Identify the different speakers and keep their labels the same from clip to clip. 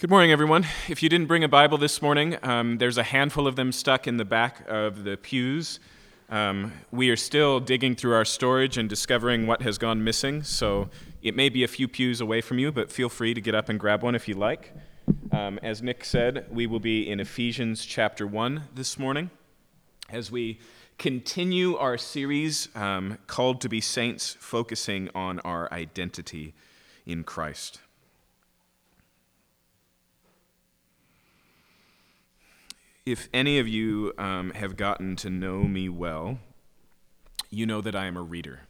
Speaker 1: Good morning, everyone. If you didn't bring a Bible this morning, um, there's a handful of them stuck in the back of the pews. Um, we are still digging through our storage and discovering what has gone missing, so it may be a few pews away from you, but feel free to get up and grab one if you like. Um, as Nick said, we will be in Ephesians chapter 1 this morning as we continue our series um, called to be saints, focusing on our identity in Christ. If any of you um, have gotten to know me well, you know that I am a reader.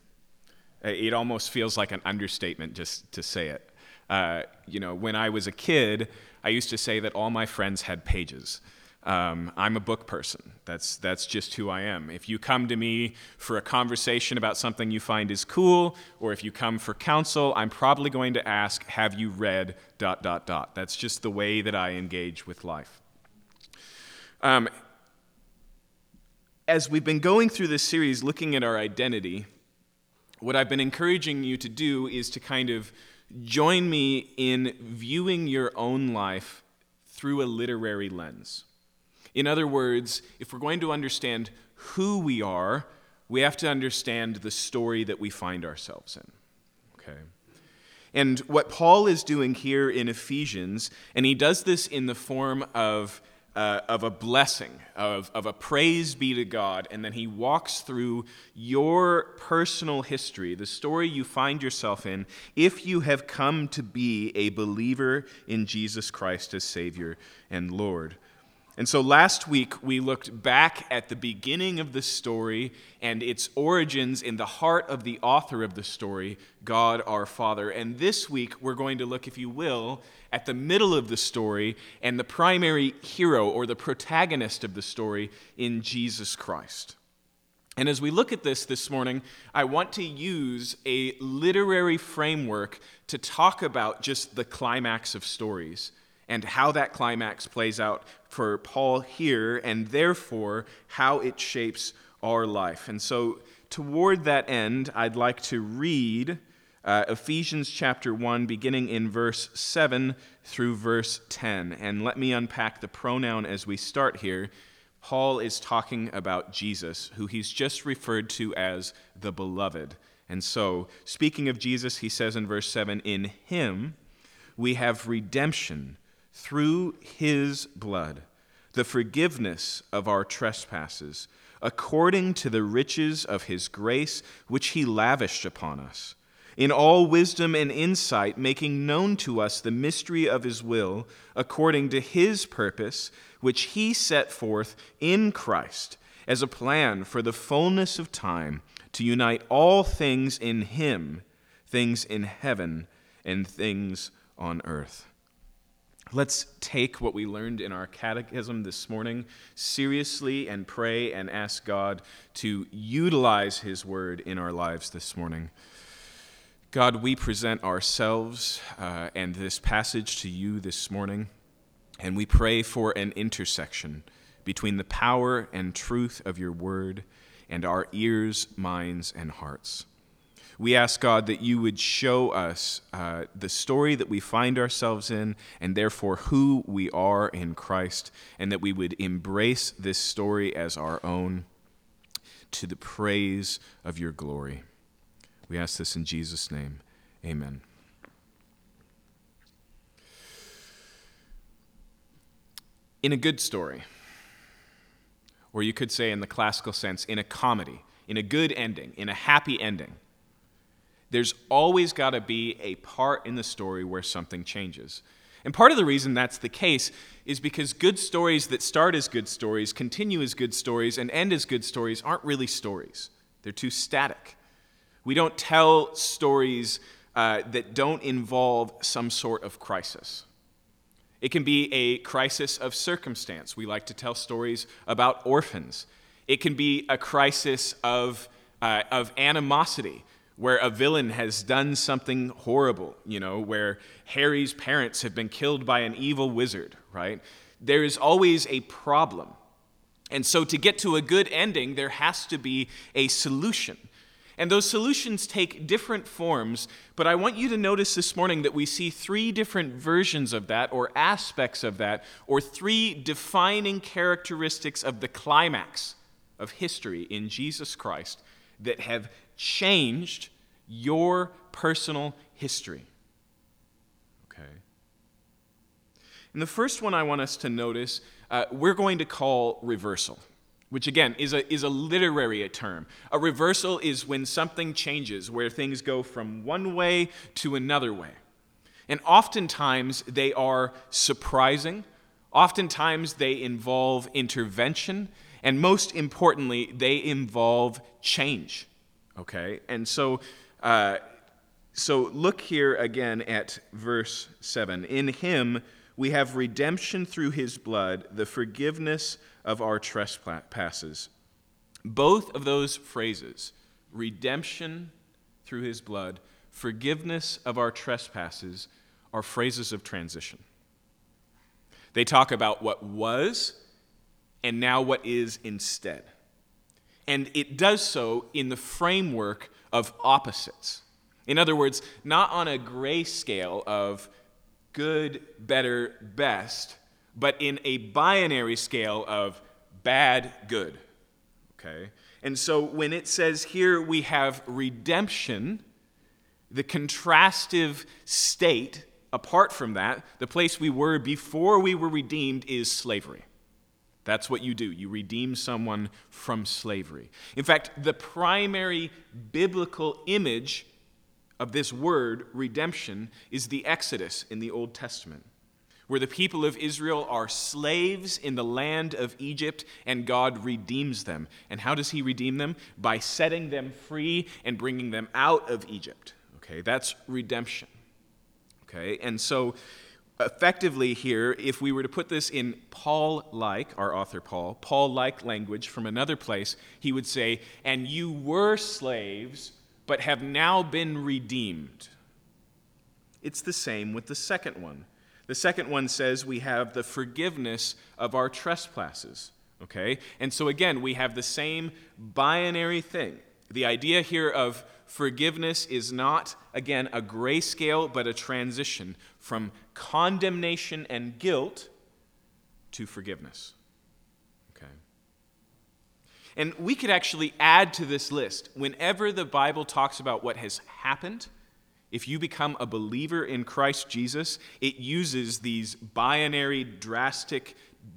Speaker 1: It almost feels like an understatement just to say it. Uh, you know, when I was a kid, I used to say that all my friends had pages. Um, I'm a book person. That's, that's just who I am. If you come to me for a conversation about something you find is cool, or if you come for counsel, I'm probably going to ask, Have you read dot, dot, dot? That's just the way that I engage with life. Um, as we've been going through this series looking at our identity, what I've been encouraging you to do is to kind of join me in viewing your own life through a literary lens. In other words, if we're going to understand who we are, we have to understand the story that we find ourselves in. Okay? And what Paul is doing here in Ephesians, and he does this in the form of uh, of a blessing, of, of a praise be to God, and then he walks through your personal history, the story you find yourself in, if you have come to be a believer in Jesus Christ as Savior and Lord. And so last week we looked back at the beginning of the story and its origins in the heart of the author of the story, God our Father. And this week we're going to look, if you will, at the middle of the story and the primary hero or the protagonist of the story in Jesus Christ. And as we look at this this morning, I want to use a literary framework to talk about just the climax of stories and how that climax plays out for Paul here, and therefore how it shapes our life. And so, toward that end, I'd like to read uh, Ephesians chapter 1, beginning in verse 7 through verse 10. And let me unpack the pronoun as we start here. Paul is talking about Jesus, who he's just referred to as the beloved. And so, speaking of Jesus, he says in verse 7 In him we have redemption through his blood, the forgiveness of our trespasses, according to the riches of his grace, which he lavished upon us. In all wisdom and insight, making known to us the mystery of his will, according to his purpose, which he set forth in Christ as a plan for the fullness of time to unite all things in him, things in heaven and things on earth. Let's take what we learned in our catechism this morning seriously and pray and ask God to utilize His word in our lives this morning. God, we present ourselves uh, and this passage to you this morning, and we pray for an intersection between the power and truth of your word and our ears, minds, and hearts. We ask God that you would show us uh, the story that we find ourselves in and therefore who we are in Christ, and that we would embrace this story as our own to the praise of your glory. We ask this in Jesus' name. Amen. In a good story, or you could say in the classical sense, in a comedy, in a good ending, in a happy ending, there's always got to be a part in the story where something changes. And part of the reason that's the case is because good stories that start as good stories, continue as good stories, and end as good stories aren't really stories. They're too static. We don't tell stories uh, that don't involve some sort of crisis. It can be a crisis of circumstance. We like to tell stories about orphans. It can be a crisis of, uh, of animosity where a villain has done something horrible, you know, where Harry's parents have been killed by an evil wizard, right? There is always a problem. And so, to get to a good ending, there has to be a solution. And those solutions take different forms, but I want you to notice this morning that we see three different versions of that, or aspects of that, or three defining characteristics of the climax of history in Jesus Christ that have changed your personal history. Okay? And the first one I want us to notice, uh, we're going to call reversal which again is a, is a literary term. A reversal is when something changes, where things go from one way to another way. And oftentimes they are surprising, oftentimes they involve intervention, and most importantly, they involve change. Okay? And so, uh, so look here again at verse 7. In him we have redemption through his blood, the forgiveness of our trespasses. Both of those phrases, redemption through his blood, forgiveness of our trespasses, are phrases of transition. They talk about what was and now what is instead. And it does so in the framework of opposites. In other words, not on a gray scale of good, better, best, but in a binary scale of bad, good. Okay? And so when it says here we have redemption, the contrastive state, apart from that, the place we were before we were redeemed is slavery. That's what you do. You redeem someone from slavery. In fact, the primary biblical image of this word, redemption, is the Exodus in the Old Testament where the people of Israel are slaves in the land of Egypt and God redeems them. And how does He redeem them? By setting them free and bringing them out of Egypt. Okay, that's redemption. Okay, and so effectively here, if we were to put this in Paul like, our author Paul, Paul like language from another place, he would say, And you were slaves, but have now been redeemed. It's the same with the second one. The second one says we have the forgiveness of our trespasses. Okay? And so again, we have the same binary thing. The idea here of forgiveness is not, again, a grayscale, but a transition from condemnation and guilt to forgiveness. Okay? And we could actually add to this list whenever the Bible talks about what has happened if you become a believer in Christ Jesus, it uses these binary, drastic,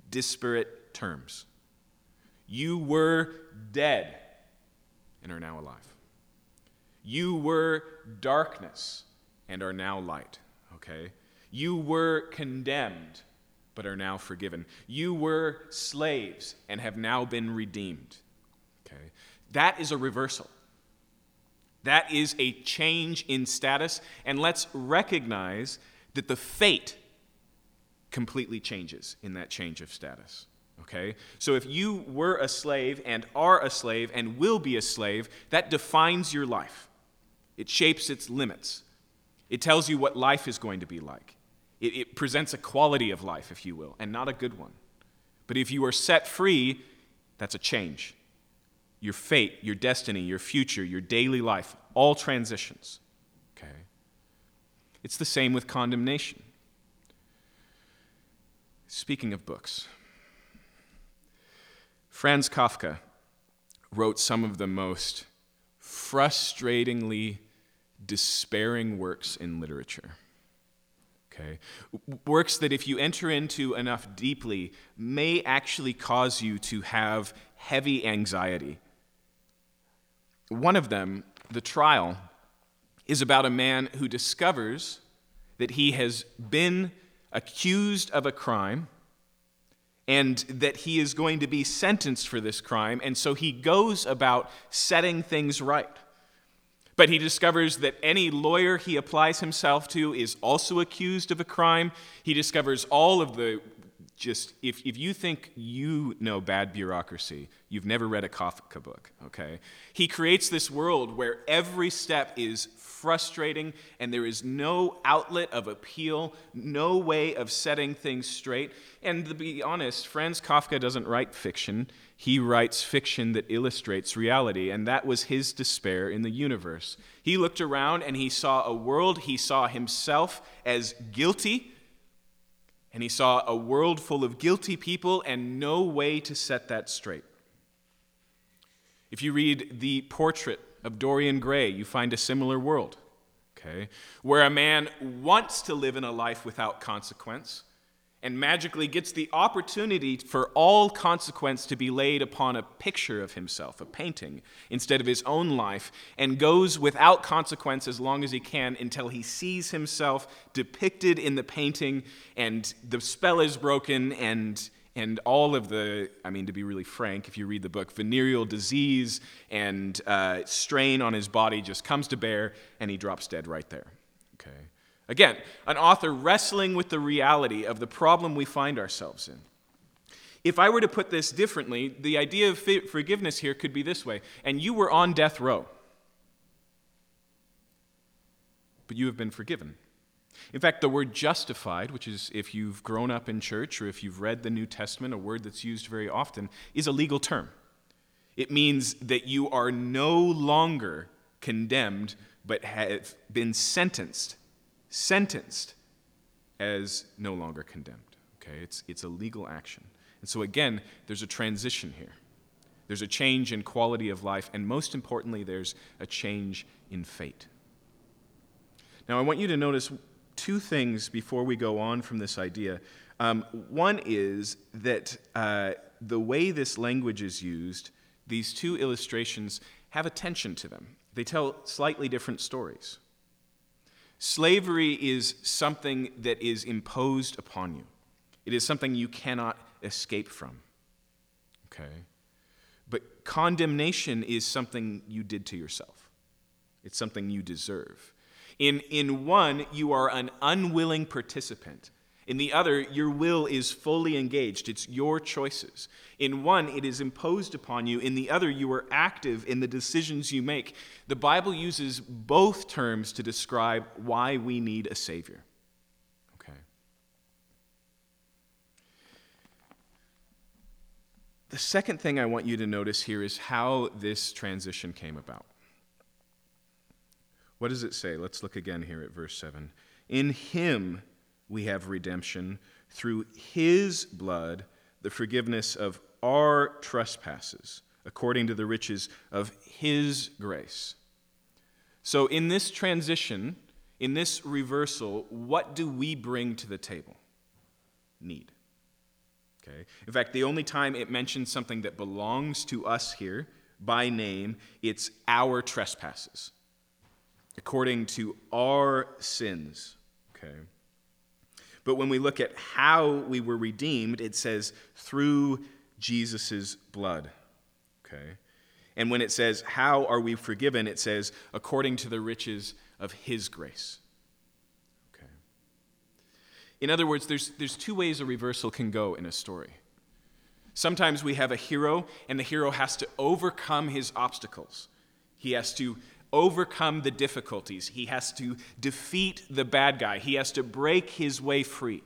Speaker 1: disparate terms. You were dead and are now alive. You were darkness and are now light. Okay? You were condemned but are now forgiven. You were slaves and have now been redeemed. Okay? That is a reversal. That is a change in status, and let's recognize that the fate completely changes in that change of status. Okay? So if you were a slave and are a slave and will be a slave, that defines your life. It shapes its limits. It tells you what life is going to be like. It, it presents a quality of life, if you will, and not a good one. But if you are set free, that's a change your fate, your destiny, your future, your daily life, all transitions. Okay? It's the same with condemnation. Speaking of books, Franz Kafka wrote some of the most frustratingly despairing works in literature. Okay? Works that, if you enter into enough deeply, may actually cause you to have heavy anxiety one of them, the trial, is about a man who discovers that he has been accused of a crime and that he is going to be sentenced for this crime, and so he goes about setting things right. But he discovers that any lawyer he applies himself to is also accused of a crime. He discovers all of the just if, if you think you know bad bureaucracy, you've never read a Kafka book, okay? He creates this world where every step is frustrating and there is no outlet of appeal, no way of setting things straight. And to be honest, Franz Kafka doesn't write fiction, he writes fiction that illustrates reality, and that was his despair in the universe. He looked around and he saw a world, he saw himself as guilty and he saw a world full of guilty people and no way to set that straight. If you read the portrait of Dorian Gray, you find a similar world, okay? Where a man wants to live in a life without consequence, and magically gets the opportunity for all consequence to be laid upon a picture of himself, a painting, instead of his own life, and goes without consequence as long as he can until he sees himself depicted in the painting, and the spell is broken, and and all of the, I mean, to be really frank, if you read the book, venereal disease and uh, strain on his body just comes to bear, and he drops dead right there. Okay. Again, an author wrestling with the reality of the problem we find ourselves in. If I were to put this differently, the idea of forgiveness here could be this way and you were on death row, but you have been forgiven. In fact, the word justified, which is if you've grown up in church or if you've read the New Testament, a word that's used very often, is a legal term. It means that you are no longer condemned, but have been sentenced sentenced as no longer condemned. Okay, it's, it's a legal action. And so, again, there's a transition here. There's a change in quality of life, and most importantly, there's a change in fate. Now, I want you to notice two things before we go on from this idea. Um, one is that uh, the way this language is used, these two illustrations have a tension to them. They tell slightly different stories. Slavery is something that is imposed upon you, it is something you cannot escape from. Okay? But condemnation is something you did to yourself, it's something you deserve. In, in one, you are an unwilling participant. In the other, your will is fully engaged. It's your choices. In one, it is imposed upon you. In the other, you are active in the decisions you make. The Bible uses both terms to describe why we need a Savior. Okay. The second thing I want you to notice here is how this transition came about. What does it say? Let's look again here at verse 7. In Him, we have redemption through his blood, the forgiveness of our trespasses, according to the riches of his grace. So, in this transition, in this reversal, what do we bring to the table? Need. Okay? In fact, the only time it mentions something that belongs to us here by name, it's our trespasses, according to our sins. Okay? But when we look at how we were redeemed, it says through Jesus' blood. Okay? And when it says, How are we forgiven? it says, according to the riches of his grace. Okay. In other words, there's, there's two ways a reversal can go in a story. Sometimes we have a hero, and the hero has to overcome his obstacles. He has to overcome the difficulties. He has to defeat the bad guy. He has to break his way free.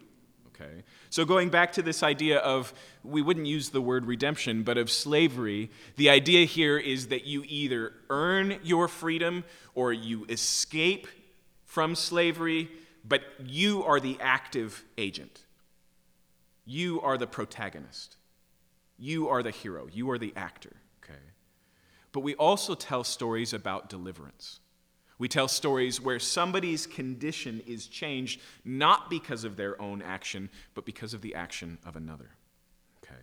Speaker 1: Okay? So, going back to this idea of, we wouldn't use the word redemption, but of slavery, the idea here is that you either earn your freedom or you escape from slavery, but you are the active agent. You are the protagonist. You are the hero. You are the actor but we also tell stories about deliverance. We tell stories where somebody's condition is changed not because of their own action, but because of the action of another. Okay.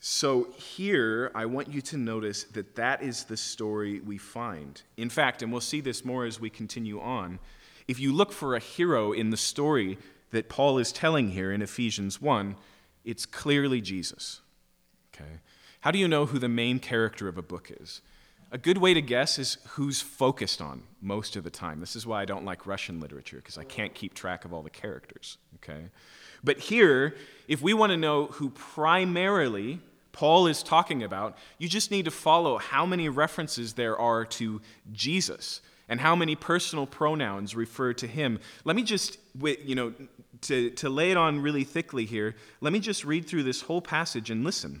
Speaker 1: So here, I want you to notice that that is the story we find. In fact, and we'll see this more as we continue on, if you look for a hero in the story that Paul is telling here in Ephesians 1, it's clearly Jesus. Okay. How do you know who the main character of a book is? A good way to guess is who's focused on most of the time. This is why I don't like Russian literature, because I can't keep track of all the characters. Okay? But here, if we want to know who primarily Paul is talking about, you just need to follow how many references there are to Jesus and how many personal pronouns refer to him. Let me just, you know, to, to lay it on really thickly here, let me just read through this whole passage and listen.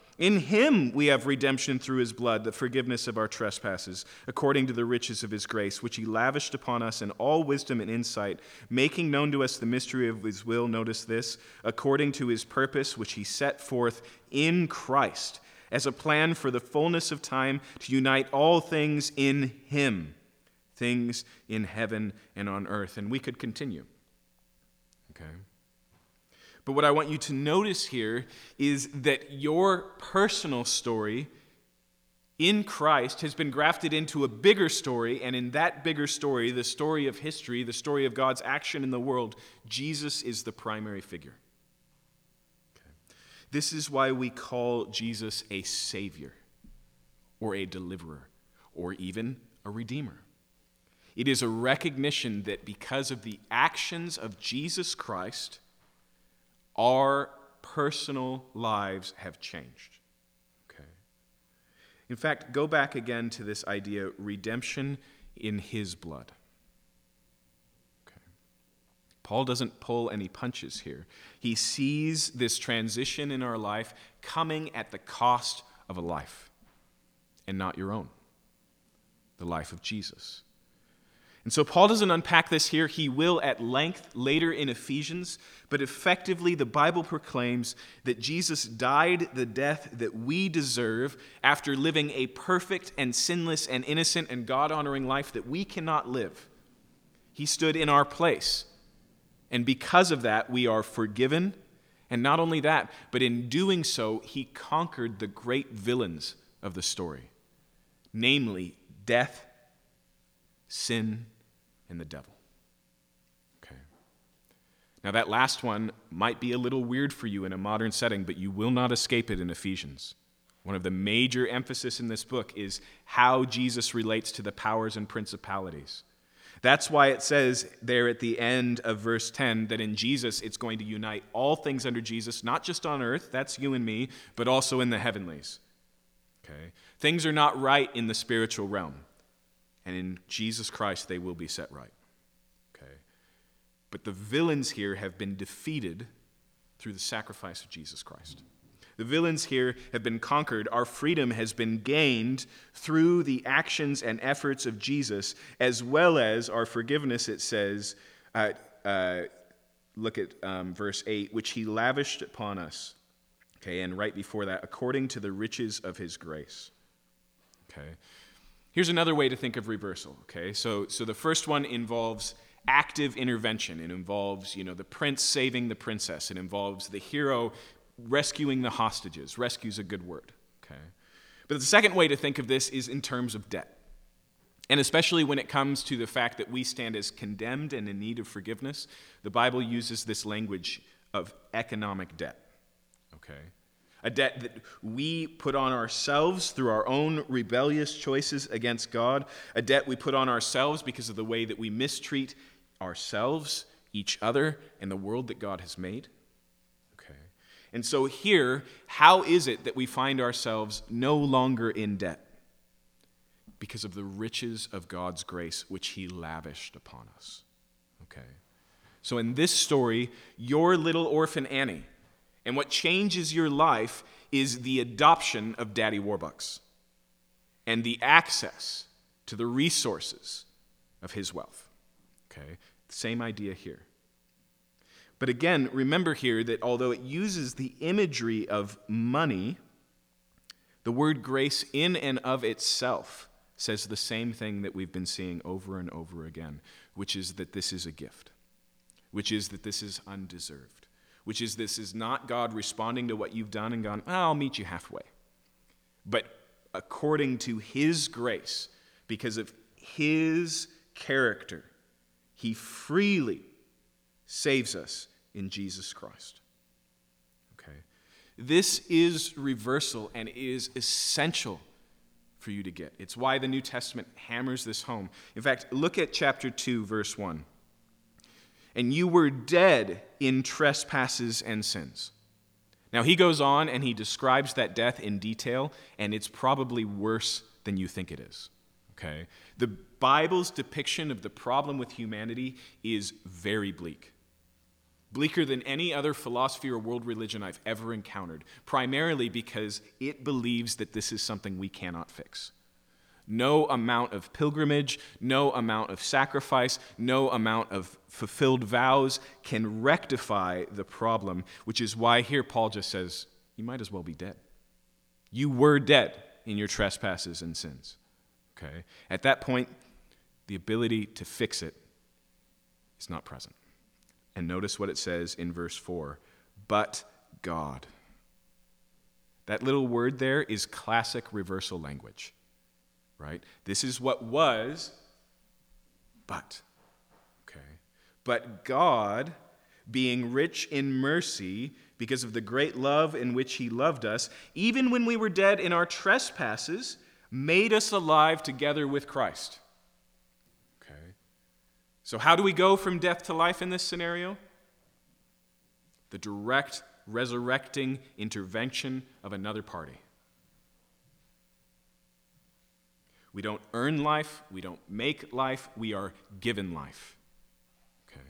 Speaker 1: In him we have redemption through his blood, the forgiveness of our trespasses, according to the riches of his grace, which he lavished upon us in all wisdom and insight, making known to us the mystery of his will. Notice this, according to his purpose, which he set forth in Christ as a plan for the fullness of time to unite all things in Him, things in heaven and on earth. And we could continue. Okay? But what I want you to notice here is that your personal story in Christ has been grafted into a bigger story, and in that bigger story, the story of history, the story of God's action in the world, Jesus is the primary figure. This is why we call Jesus a Savior, or a deliverer, or even a Redeemer. It is a recognition that because of the actions of Jesus Christ, our personal lives have changed. Okay. In fact, go back again to this idea redemption in his blood. Okay. Paul doesn't pull any punches here. He sees this transition in our life coming at the cost of a life, and not your own, the life of Jesus. And so Paul doesn't unpack this here. He will at length later in Ephesians, but effectively, the Bible proclaims that Jesus died the death that we deserve after living a perfect and sinless and innocent and God honoring life that we cannot live. He stood in our place. And because of that, we are forgiven. And not only that, but in doing so, he conquered the great villains of the story namely, death, sin, and the devil. Okay. Now, that last one might be a little weird for you in a modern setting, but you will not escape it in Ephesians. One of the major emphasis in this book is how Jesus relates to the powers and principalities. That's why it says there at the end of verse 10 that in Jesus it's going to unite all things under Jesus, not just on earth, that's you and me, but also in the heavenlies. Okay? Things are not right in the spiritual realm. And in Jesus Christ they will be set right. Okay? But the villains here have been defeated through the sacrifice of Jesus Christ. The villains here have been conquered. Our freedom has been gained through the actions and efforts of Jesus, as well as our forgiveness, it says. Uh, uh, look at um, verse 8, which he lavished upon us. Okay, and right before that, according to the riches of his grace. Okay. Here's another way to think of reversal. Okay, so, so the first one involves active intervention. It involves, you know, the prince saving the princess. It involves the hero rescuing the hostages. Rescue is a good word, okay? But the second way to think of this is in terms of debt. And especially when it comes to the fact that we stand as condemned and in need of forgiveness, the Bible uses this language of economic debt, okay? A debt that we put on ourselves through our own rebellious choices against God, a debt we put on ourselves because of the way that we mistreat ourselves, each other, and the world that God has made. Okay. And so, here, how is it that we find ourselves no longer in debt? Because of the riches of God's grace, which He lavished upon us. Okay? So, in this story, your little orphan Annie, and what changes your life is the adoption of Daddy Warbucks and the access to the resources of his wealth. Okay? Same idea here. But again, remember here that although it uses the imagery of money, the word grace in and of itself says the same thing that we've been seeing over and over again, which is that this is a gift, which is that this is undeserved, which is this is not God responding to what you've done and gone, oh, I'll meet you halfway. But according to His grace, because of His character, He freely saves us in Jesus Christ. Okay? This is reversal and is essential for you to get. It's why the New Testament hammers this home. In fact, look at chapter 2, verse 1. And you were dead in trespasses and sins. Now, he goes on and he describes that death in detail, and it's probably worse than you think it is. Okay? The Bible's depiction of the problem with humanity is very bleak bleaker than any other philosophy or world religion I've ever encountered, primarily because it believes that this is something we cannot fix. No amount of pilgrimage, no amount of sacrifice, no amount of fulfilled vows can rectify the problem, which is why here Paul just says, You might as well be dead. You were dead in your trespasses and sins. Okay? At that point, the ability to fix it is not present. And notice what it says in verse 4 but God. That little word there is classic reversal language, right? This is what was, but. Okay. But God, being rich in mercy, because of the great love in which He loved us, even when we were dead in our trespasses, made us alive together with Christ. Okay? So, how do we go from death to life in this scenario? The direct, resurrecting intervention of another party. We don't earn life, we don't make life, we are given life. Okay.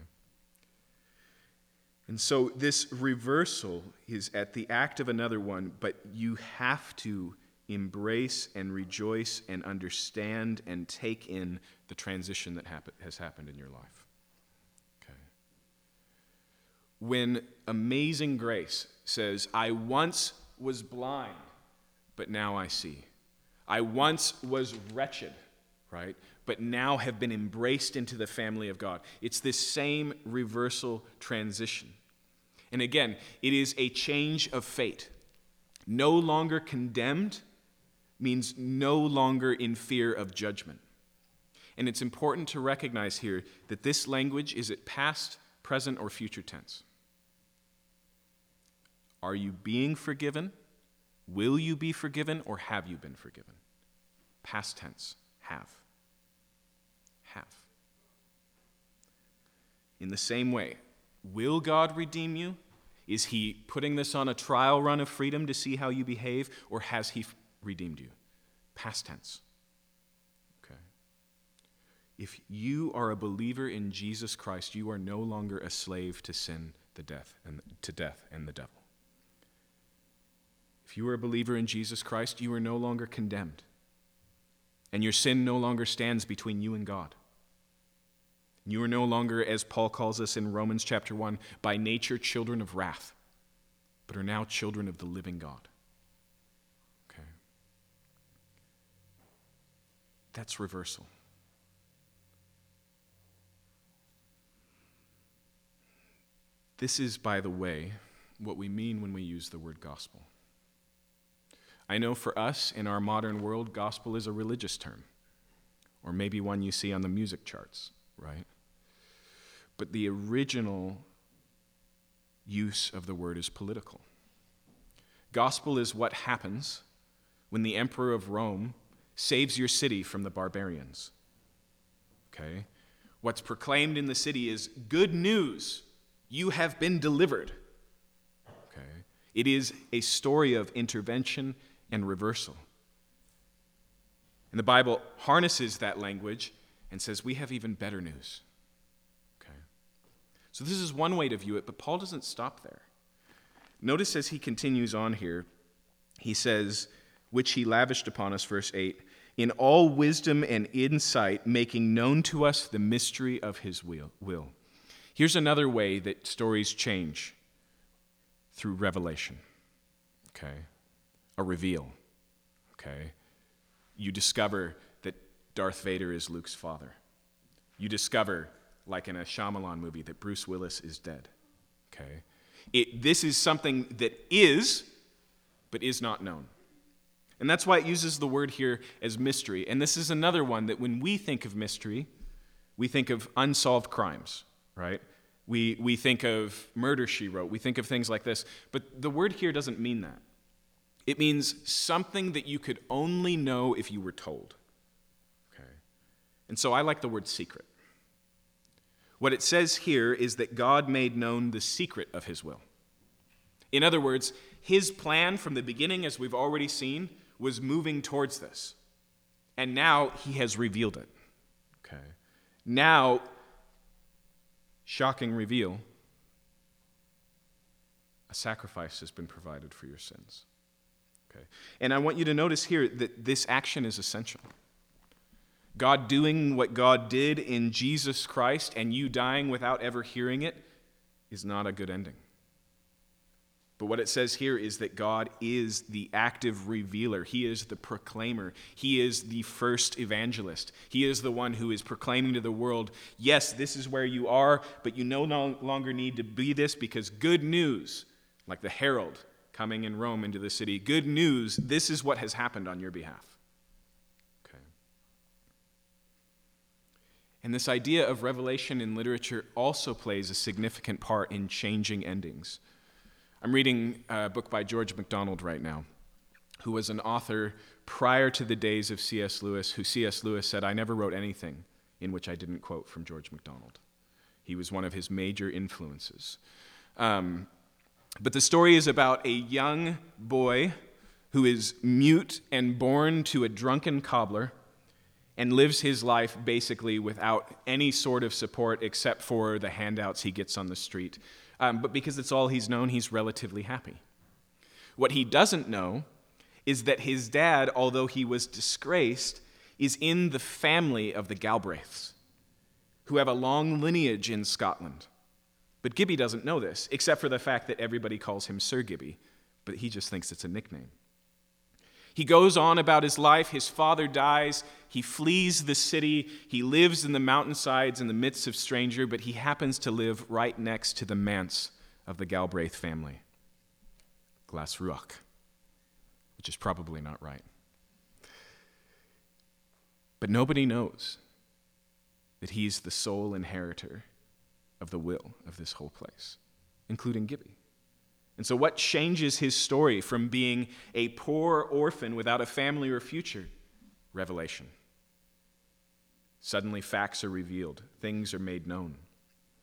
Speaker 1: And so this reversal is at the act of another one, but you have to embrace and rejoice and understand and take in the transition that happen, has happened in your life. Okay. When amazing grace says, I once was blind, but now I see. I once was wretched, right? But now have been embraced into the family of God. It's this same reversal transition. And again, it is a change of fate. No longer condemned, means no longer in fear of judgment. And it's important to recognize here that this language is at past, present, or future tense. Are you being forgiven? Will you be forgiven, or have you been forgiven? Past tense, have. Have. In the same way, will God redeem you? Is he putting this on a trial run of freedom to see how you behave, or has he redeemed you. Past tense. Okay. If you are a believer in Jesus Christ, you are no longer a slave to sin, the death, and to death and the devil. If you are a believer in Jesus Christ, you are no longer condemned. And your sin no longer stands between you and God. You are no longer, as Paul calls us in Romans chapter 1, by nature children of wrath, but are now children of the living God. Okay? That's reversal. This is, by the way, what we mean when we use the word gospel. I know for us in our modern world, gospel is a religious term, or maybe one you see on the music charts, right? But the original use of the word is political. Gospel is what happens when the emperor of Rome saves your city from the barbarians. Okay? What's proclaimed in the city is good news. You have been delivered. Okay? It is a story of intervention and reversal. And the Bible harnesses that language and says, We have even better news. Okay? So, this is one way to view it, but Paul doesn't stop there. Notice as he continues on here, he says, which he lavished upon us, verse 8, in all wisdom and insight, making known to us the mystery of his will. Here's another way that stories change through revelation. Okay? A reveal. Okay? You discover that Darth Vader is Luke's father. You discover, like in a Shyamalan movie, that Bruce Willis is dead. Okay? It, this is something that is, but is not known. And that's why it uses the word here as mystery. And this is another one that when we think of mystery, we think of unsolved crimes, right? We, we think of murder, she wrote. We think of things like this. But the word here doesn't mean that. It means something that you could only know if you were told. Okay? And so I like the word secret. What it says here is that God made known the secret of his will. In other words, his plan from the beginning, as we've already seen, was moving towards this. And now he has revealed it. Okay. Now, shocking reveal a sacrifice has been provided for your sins. Okay. And I want you to notice here that this action is essential. God doing what God did in Jesus Christ and you dying without ever hearing it is not a good ending. But what it says here is that God is the active revealer. He is the proclaimer. He is the first evangelist. He is the one who is proclaiming to the world, yes, this is where you are, but you no longer need to be this because good news, like the herald coming in Rome into the city, good news, this is what has happened on your behalf. Okay. And this idea of revelation in literature also plays a significant part in changing endings. I'm reading a book by George MacDonald right now, who was an author prior to the days of C.S. Lewis, who C.S. Lewis said, I never wrote anything in which I didn't quote from George MacDonald. He was one of his major influences. Um, but the story is about a young boy who is mute and born to a drunken cobbler and lives his life basically without any sort of support except for the handouts he gets on the street um, but because it's all he's known, he's relatively happy. What he doesn't know is that his dad, although he was disgraced, is in the family of the Galbraiths, who have a long lineage in Scotland. But Gibbie doesn't know this, except for the fact that everybody calls him Sir Gibbie, but he just thinks it's a nickname. He goes on about his life. His father dies. He flees the city. He lives in the mountainsides in the midst of stranger, but he happens to live right next to the manse of the Galbraith family, Glashruach, which is probably not right. But nobody knows that he's the sole inheritor of the will of this whole place, including Gibbie. And so, what changes his story from being a poor orphan without a family or future? Revelation. Suddenly, facts are revealed, things are made known.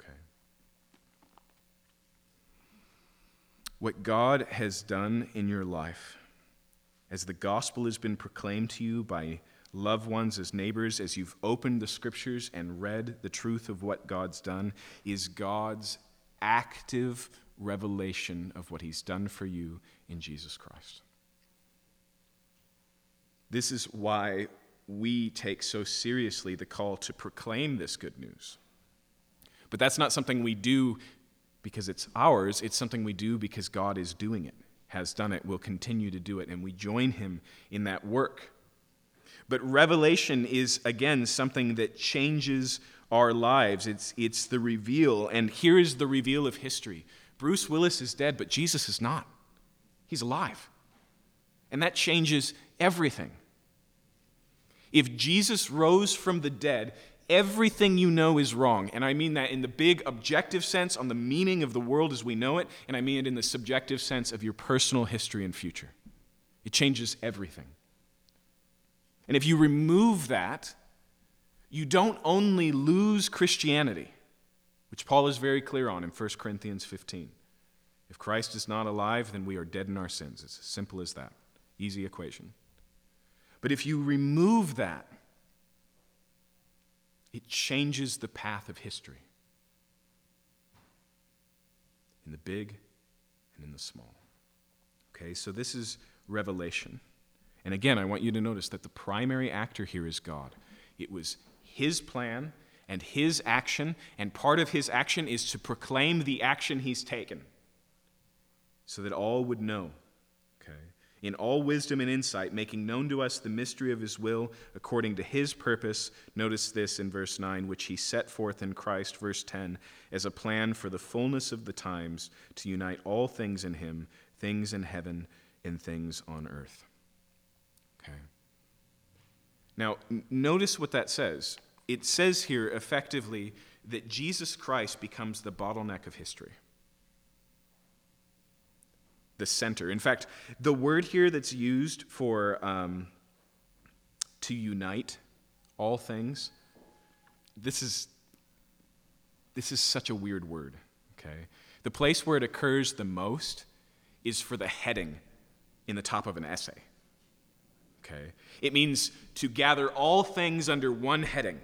Speaker 1: Okay. What God has done in your life, as the gospel has been proclaimed to you by loved ones, as neighbors, as you've opened the scriptures and read the truth of what God's done, is God's active revelation of what he's done for you in Jesus Christ. This is why we take so seriously the call to proclaim this good news. But that's not something we do because it's ours, it's something we do because God is doing it, has done it, will continue to do it, and we join him in that work. But revelation is, again, something that changes our lives. It's, it's the reveal. And here is the reveal of history Bruce Willis is dead, but Jesus is not. He's alive. And that changes everything. If Jesus rose from the dead, everything you know is wrong. And I mean that in the big objective sense, on the meaning of the world as we know it, and I mean it in the subjective sense of your personal history and future. It changes everything. And if you remove that, you don't only lose Christianity, which Paul is very clear on in 1 Corinthians 15. If Christ is not alive, then we are dead in our sins. It's as simple as that. Easy equation. But if you remove that, it changes the path of history in the big and in the small. Okay, so this is revelation. And again, I want you to notice that the primary actor here is God. It was his plan and his action, and part of his action is to proclaim the action he's taken so that all would know. Okay? in all wisdom and insight, making known to us the mystery of his will according to his purpose. Notice this in verse 9, which he set forth in Christ, verse 10, as a plan for the fullness of the times to unite all things in him, things in heaven and things on earth. Okay. Now, n- notice what that says. It says here effectively that Jesus Christ becomes the bottleneck of history the center. In fact, the word here that's used for um, to unite all things, this is this is such a weird word. Okay, the place where it occurs the most is for the heading in the top of an essay. Okay, it means to gather all things under one heading.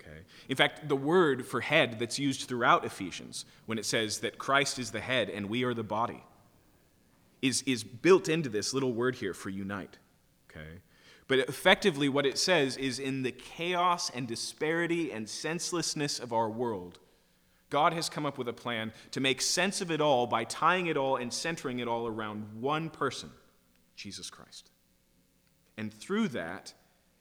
Speaker 1: Okay. In fact, the word for head that's used throughout Ephesians, when it says that Christ is the head and we are the body, is, is built into this little word here for unite. Okay? But effectively, what it says is in the chaos and disparity and senselessness of our world, God has come up with a plan to make sense of it all by tying it all and centering it all around one person, Jesus Christ. And through that,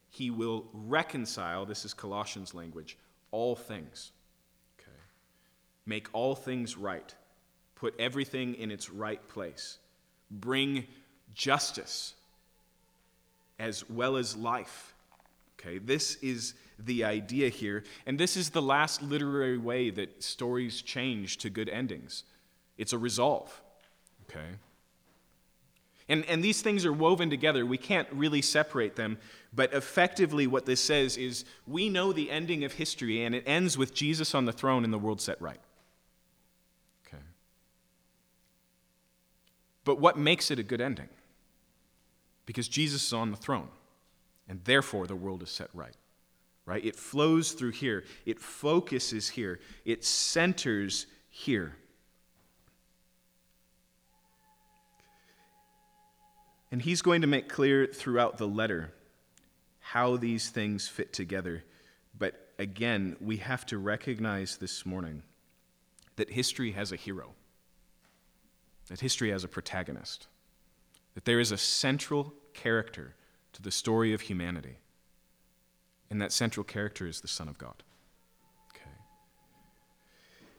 Speaker 1: he will reconcile, this is Colossians language, all things. Okay? Make all things right. Put everything in its right place bring justice as well as life. Okay, this is the idea here. And this is the last literary way that stories change to good endings it's a resolve. Okay? And, and these things are woven together. We can't really separate them. But effectively, what this says is we know the ending of history, and it ends with Jesus on the throne and the world set right. Okay. But what makes it a good ending? Because Jesus is on the throne, and therefore the world is set right. Right? It flows through here, it focuses here, it centers here. And he's going to make clear throughout the letter how these things fit together. But again, we have to recognize this morning that history has a hero that history has a protagonist, that there is a central character to the story of humanity, and that central character is the Son of God. Okay.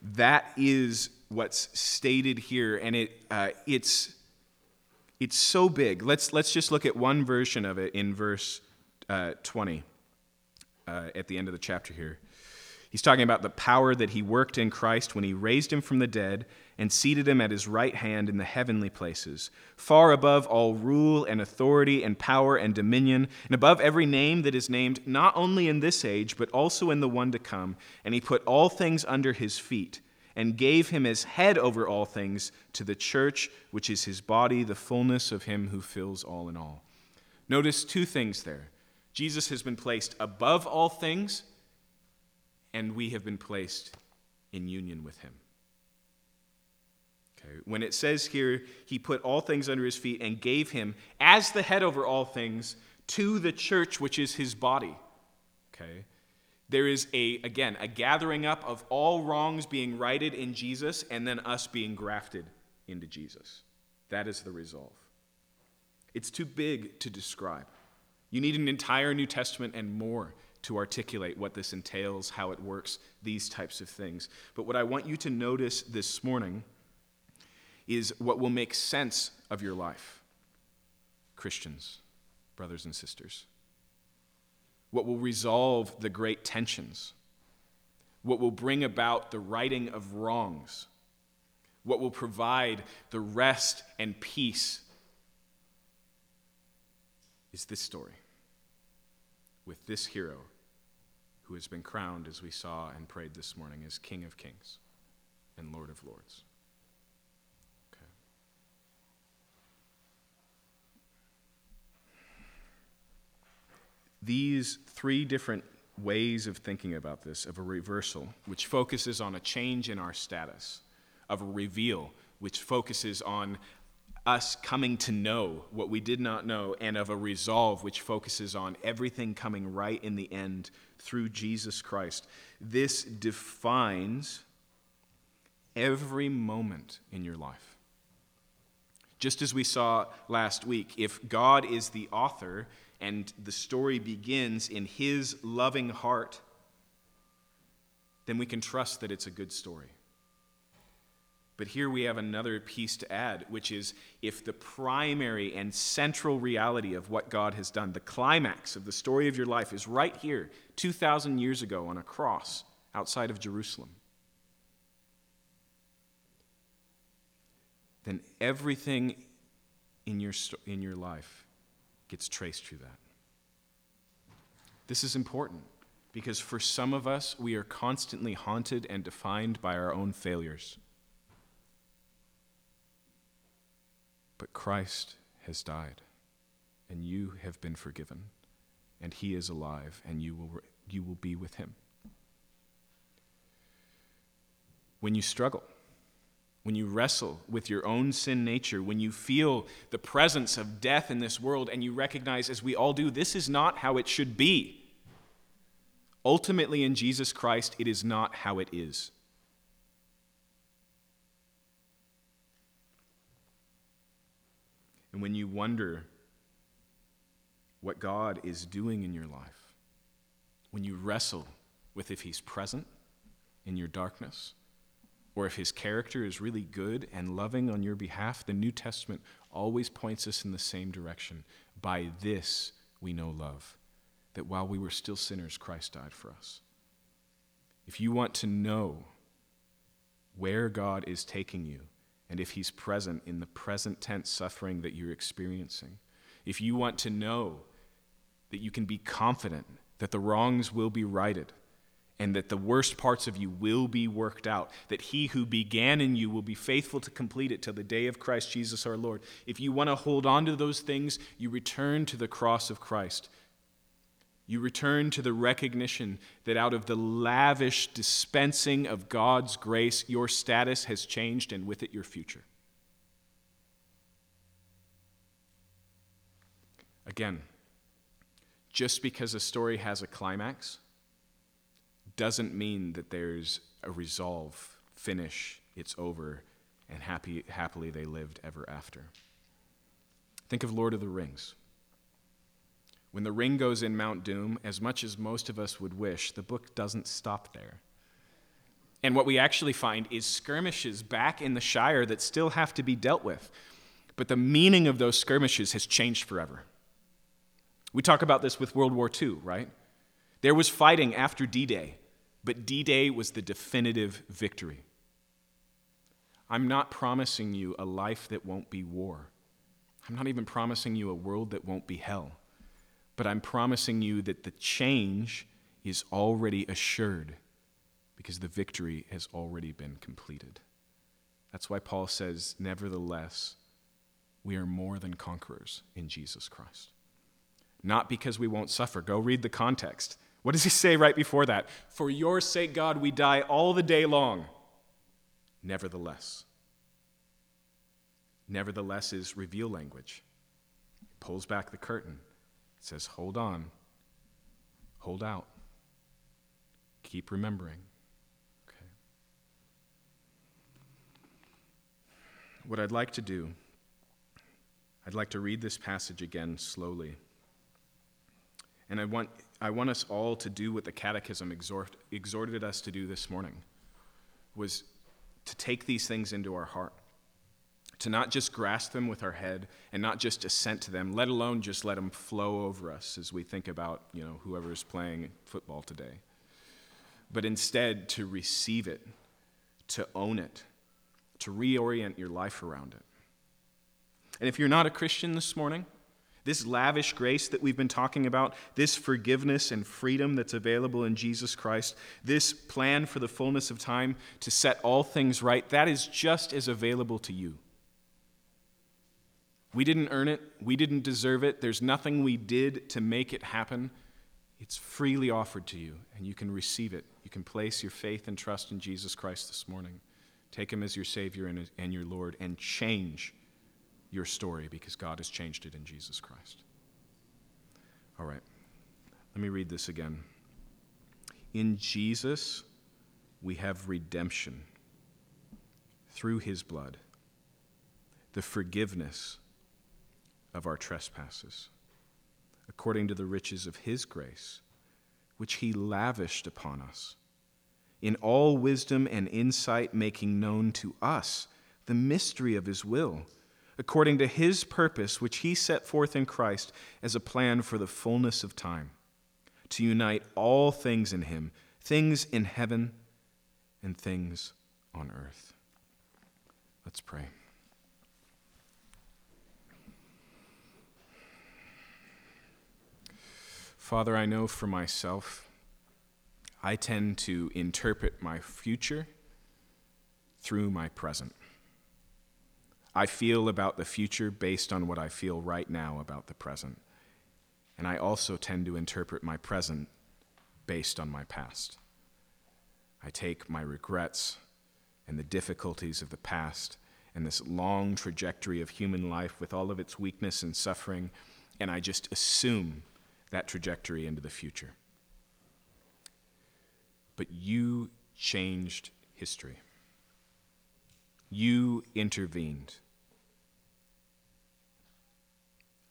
Speaker 1: That is what's stated here, and it, uh, it's, it's so big. Let's, let's just look at one version of it in verse uh, 20 uh, at the end of the chapter here. He's talking about the power that he worked in Christ when he raised him from the dead and seated him at his right hand in the heavenly places, far above all rule and authority and power and dominion, and above every name that is named, not only in this age, but also in the one to come. And he put all things under his feet and gave him as head over all things to the church, which is his body, the fullness of him who fills all in all. Notice two things there. Jesus has been placed above all things and we have been placed in union with him. Okay. When it says here, he put all things under his feet and gave him as the head over all things to the church, which is his body. Okay. There is a, again, a gathering up of all wrongs being righted in Jesus and then us being grafted into Jesus. That is the resolve. It's too big to describe. You need an entire New Testament and more to articulate what this entails, how it works, these types of things. But what I want you to notice this morning is what will make sense of your life, Christians, brothers and sisters. What will resolve the great tensions, what will bring about the righting of wrongs, what will provide the rest and peace is this story with this hero who has been crowned, as we saw and prayed this morning, as King of Kings and Lord of Lords. These three different ways of thinking about this of a reversal, which focuses on a change in our status, of a reveal, which focuses on us coming to know what we did not know, and of a resolve which focuses on everything coming right in the end through Jesus Christ. This defines every moment in your life. Just as we saw last week, if God is the author and the story begins in his loving heart, then we can trust that it's a good story. But here we have another piece to add, which is if the primary and central reality of what God has done, the climax of the story of your life, is right here, 2,000 years ago on a cross outside of Jerusalem, then everything in your, in your life gets traced through that. This is important because for some of us, we are constantly haunted and defined by our own failures. But Christ has died, and you have been forgiven, and he is alive, and you will, you will be with him. When you struggle, when you wrestle with your own sin nature, when you feel the presence of death in this world, and you recognize, as we all do, this is not how it should be. Ultimately, in Jesus Christ, it is not how it is. And when you wonder what God is doing in your life, when you wrestle with if He's present in your darkness, or if His character is really good and loving on your behalf, the New Testament always points us in the same direction. By this we know love, that while we were still sinners, Christ died for us. If you want to know where God is taking you, and if He's present in the present tense suffering that you're experiencing. If you want to know that you can be confident that the wrongs will be righted and that the worst parts of you will be worked out, that He who began in you will be faithful to complete it till the day of Christ Jesus our Lord. If you want to hold on to those things, you return to the cross of Christ. You return to the recognition that out of the lavish dispensing of God's grace, your status has changed and with it your future. Again, just because a story has a climax doesn't mean that there's a resolve, finish, it's over, and happy, happily they lived ever after. Think of Lord of the Rings. When the ring goes in Mount Doom, as much as most of us would wish, the book doesn't stop there. And what we actually find is skirmishes back in the Shire that still have to be dealt with. But the meaning of those skirmishes has changed forever. We talk about this with World War II, right? There was fighting after D Day, but D Day was the definitive victory. I'm not promising you a life that won't be war. I'm not even promising you a world that won't be hell but I'm promising you that the change is already assured because the victory has already been completed. That's why Paul says, Nevertheless, we are more than conquerors in Jesus Christ. Not because we won't suffer. Go read the context. What does he say right before that? For your sake, God, we die all the day long. Nevertheless. Nevertheless is reveal language. It pulls back the curtain. It says, hold on, hold out, keep remembering. Okay. What I'd like to do, I'd like to read this passage again slowly. And I want, I want us all to do what the Catechism exhort, exhorted us to do this morning, was to take these things into our heart to not just grasp them with our head and not just assent to them, let alone just let them flow over us as we think about, you know, whoever's playing football today. But instead to receive it, to own it, to reorient your life around it. And if you're not a Christian this morning, this lavish grace that we've been talking about, this forgiveness and freedom that's available in Jesus Christ, this plan for the fullness of time to set all things right, that is just as available to you. We didn't earn it, we didn't deserve it. There's nothing we did to make it happen. It's freely offered to you, and you can receive it. You can place your faith and trust in Jesus Christ this morning. Take him as your Savior and, your Lord, and change your story because God has changed it in Jesus Christ. All right, let me read this again. In Jesus, we have redemption through his blood the forgiveness of our trespasses, according to the riches of his grace, which he lavished upon us, in all wisdom and insight, making known to us the mystery of his will, according to his purpose, which he set forth in Christ as a plan for the fullness of time, to unite all things in him, things in heaven and things on earth. Let's pray. Father, I know for myself, I tend to interpret my future through my present. I feel about the future based on what I feel right now about the present. And I also tend to interpret my present based on my past. I take my regrets and the difficulties of the past and this long trajectory of human life with all of its weakness and suffering, and I just assume that trajectory into the future. But you changed history. You intervened.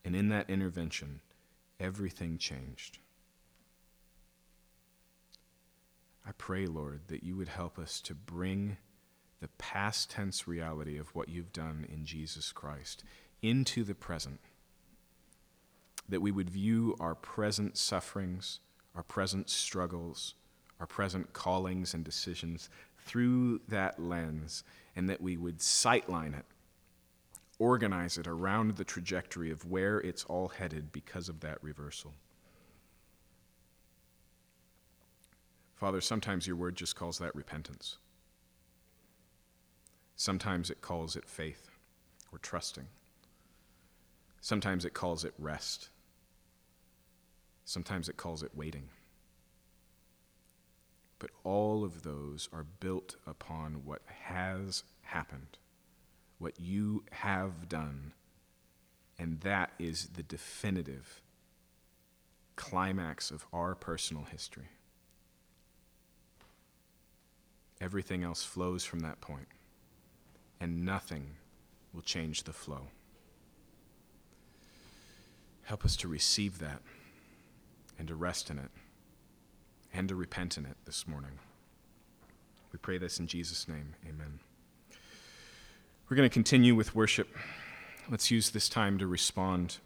Speaker 1: And in that intervention, everything changed. I pray, Lord, that you would help us to bring the past tense reality of what you've done in Jesus Christ into the present that we would view our present sufferings, our present struggles, our present callings and decisions through that lens, and that we would sightline it, organize it around the trajectory of where it's all headed because of that reversal. Father, sometimes your word just calls that repentance. Sometimes it calls it faith or trusting. Sometimes it calls it rest. Sometimes it calls it waiting. But all of those are built upon what has happened, what you have done, and that is the definitive climax of our personal history. Everything else flows from that point, and nothing will change the flow. Help us to receive that and to rest in it and to repent in it this morning. We pray this in Jesus' name. Amen. We're going to continue with worship. Let's use this time to respond